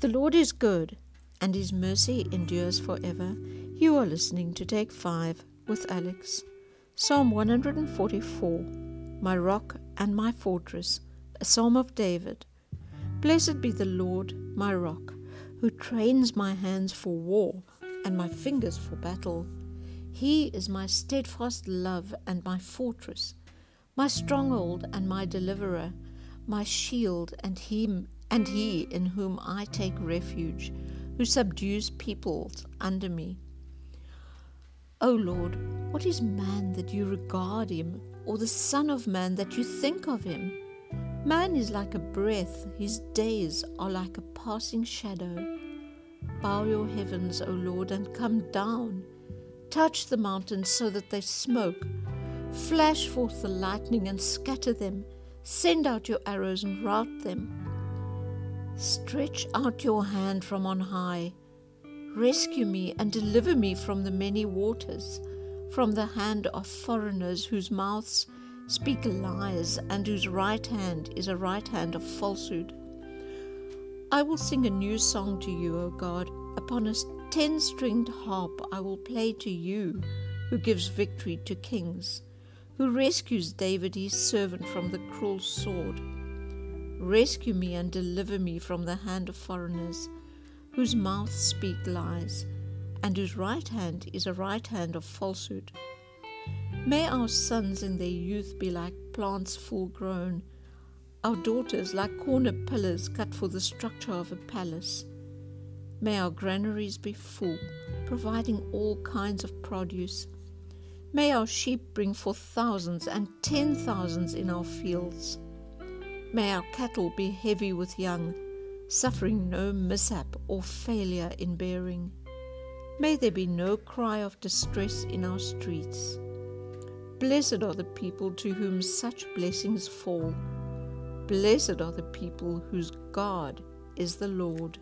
The Lord is good, and his mercy endures forever. You are listening to Take 5 with Alex. Psalm 144 My rock and my fortress, a psalm of David. Blessed be the Lord, my rock, who trains my hands for war and my fingers for battle. He is my steadfast love and my fortress, my stronghold and my deliverer, my shield and him and he in whom I take refuge, who subdues peoples under me. O Lord, what is man that you regard him, or the Son of Man that you think of him? Man is like a breath, his days are like a passing shadow. Bow your heavens, O Lord, and come down. Touch the mountains so that they smoke. Flash forth the lightning and scatter them. Send out your arrows and rout them. Stretch out your hand from on high. Rescue me and deliver me from the many waters, from the hand of foreigners whose mouths speak lies and whose right hand is a right hand of falsehood. I will sing a new song to you, O God. Upon a ten stringed harp I will play to you, who gives victory to kings, who rescues David his servant from the cruel sword. Rescue me and deliver me from the hand of foreigners, whose mouths speak lies, and whose right hand is a right hand of falsehood. May our sons in their youth be like plants full grown, our daughters like corner pillars cut for the structure of a palace. May our granaries be full, providing all kinds of produce. May our sheep bring forth thousands and ten thousands in our fields. May our cattle be heavy with young, suffering no mishap or failure in bearing. May there be no cry of distress in our streets. Blessed are the people to whom such blessings fall. Blessed are the people whose God is the Lord.